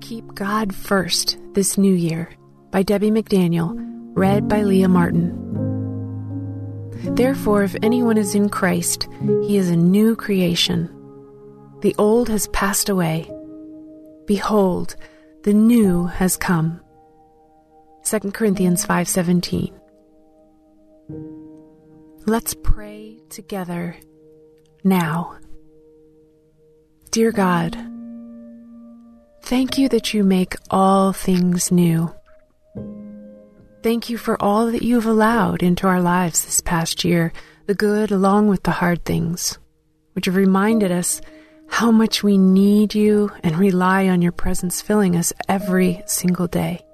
keep God first this new year by Debbie McDaniel, read by Leah Martin. Therefore, if anyone is in Christ, he is a new creation. The old has passed away. Behold, the new has come. 2 Corinthians 5:17. Let's pray together now. Dear God, thank you that you make all things new. Thank you for all that you have allowed into our lives this past year, the good along with the hard things, which have reminded us how much we need you and rely on your presence filling us every single day.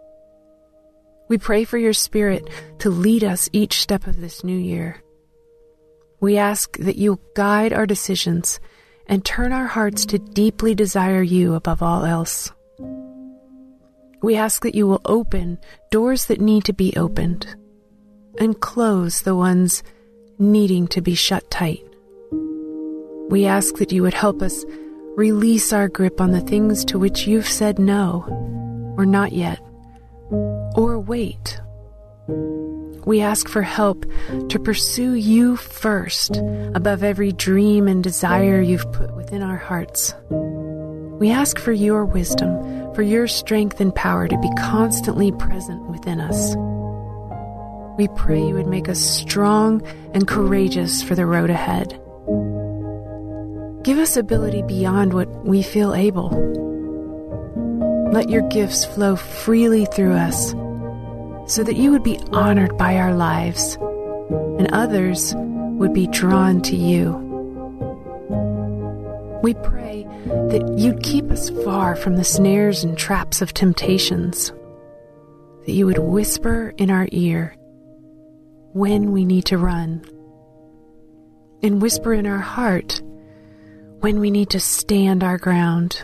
We pray for your Spirit to lead us each step of this new year. We ask that you guide our decisions and turn our hearts to deeply desire you above all else. We ask that you will open doors that need to be opened and close the ones needing to be shut tight. We ask that you would help us release our grip on the things to which you've said no, or not yet, or wait. We ask for help to pursue you first above every dream and desire you've put within our hearts. We ask for your wisdom, for your strength and power to be constantly present within us. We pray you would make us strong and courageous for the road ahead. Give us ability beyond what we feel able. Let your gifts flow freely through us so that you would be honored by our lives and others would be drawn to you. We pray that you'd keep us far from the snares and traps of temptations, that you would whisper in our ear when we need to run, and whisper in our heart when we need to stand our ground.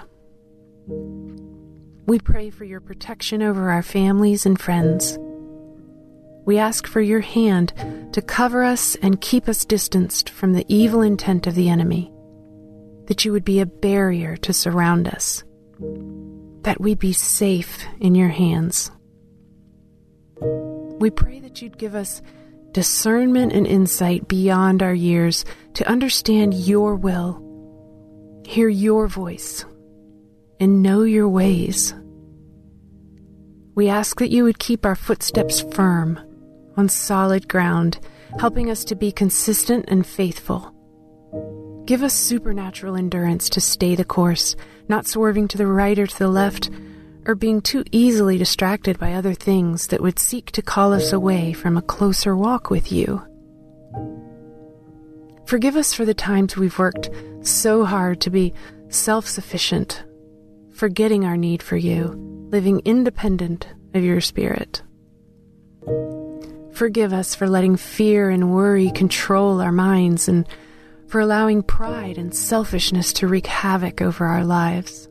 We pray for your protection over our families and friends. We ask for your hand to cover us and keep us distanced from the evil intent of the enemy, that you would be a barrier to surround us, that we be safe in your hands. We pray that you'd give us discernment and insight beyond our years to understand your will hear your voice, and know your ways. We ask that you would keep our footsteps firm on solid ground, helping us to be consistent and faithful. Give us supernatural endurance to stay the course, not swerving to the right or to the left, or being too easily distracted by other things that would seek to call us away from a closer walk with you. Forgive us for the times we've worked so hard to be self sufficient, forgetting our need for you, living independent of your spirit. Forgive us for letting fear and worry control our minds and for allowing pride and selfishness to wreak havoc over our lives.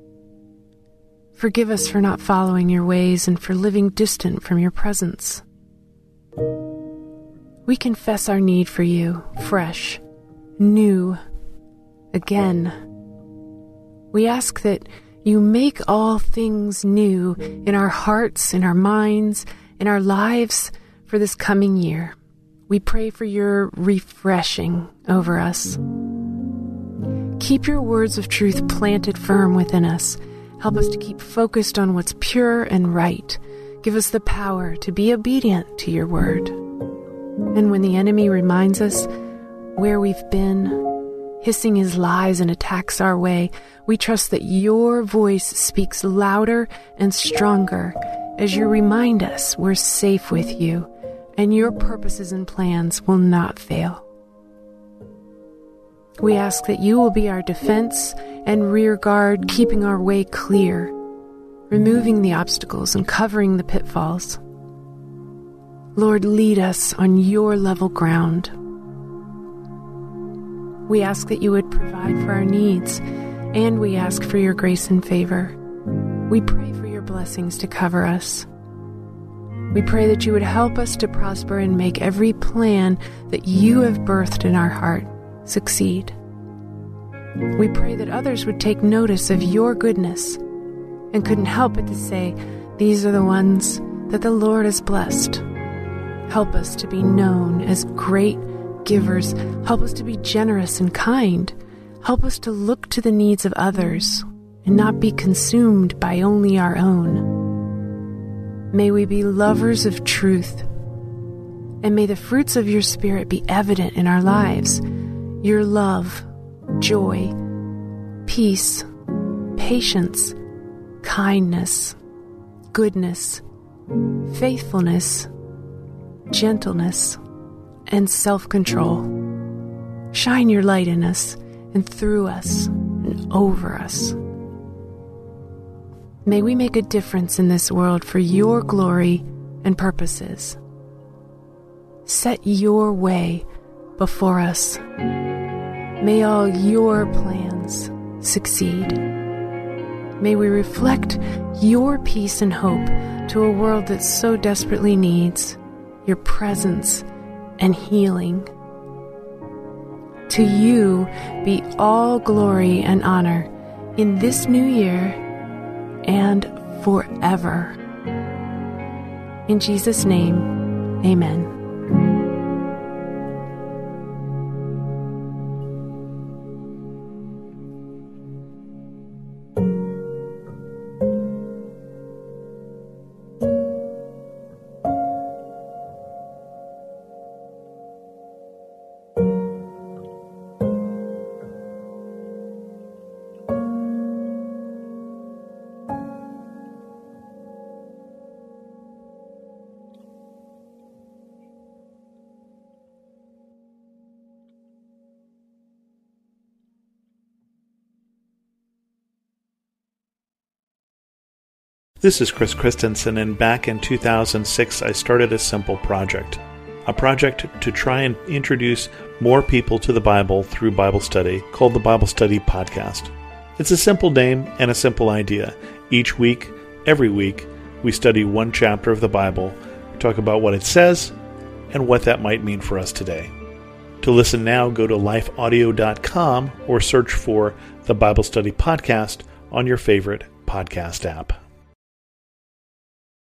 Forgive us for not following your ways and for living distant from your presence. We confess our need for you, fresh new again. We ask that you make all things new in our hearts, in our minds, in our lives for this coming year. We pray for your refreshing over us. Keep your words of truth planted firm within us. Help us to keep focused on what's pure and right. Give us the power to be obedient to your word. And when the enemy reminds us where we've been, hissing his lies and attacks our way, we trust that your voice speaks louder and stronger as you remind us we're safe with you and your purposes and plans will not fail. We ask that you will be our defense and rear guard, keeping our way clear, removing the obstacles and covering the pitfalls. Lord, lead us on your level ground. We ask that you would provide for our needs, and we ask for your grace and favor. We pray for your blessings to cover us. We pray that you would help us to prosper and make every plan that you have birthed in our heart succeed. We pray that others would take notice of your goodness and couldn't help but to say, These are the ones that the Lord has blessed. Help us to be known as great givers. Help us to be generous and kind. Help us to look to the needs of others and not be consumed by only our own. May we be lovers of truth, and may the fruits of your Spirit be evident in our lives your love, joy, peace, patience, kindness, goodness, faithfulness, gentleness, and self control. Shine your light in us and through us and over us. May we make a difference in this world for your glory and purposes. Set your way before us. May all your plans succeed. May we reflect your peace and hope to a world that so desperately needs your presence and healing. To you be all glory and honor in this new year and forever. In Jesus' name, amen. This is Chris Christensen, and back in 2006, I started a simple project. A project to try and introduce more people to the Bible through Bible study called the Bible Study Podcast. It's a simple name and a simple idea. Each week, every week, we study one chapter of the Bible, talk about what it says, and what that might mean for us today. To listen now, go to lifeaudio.com or search for the Bible Study Podcast on your favorite podcast app.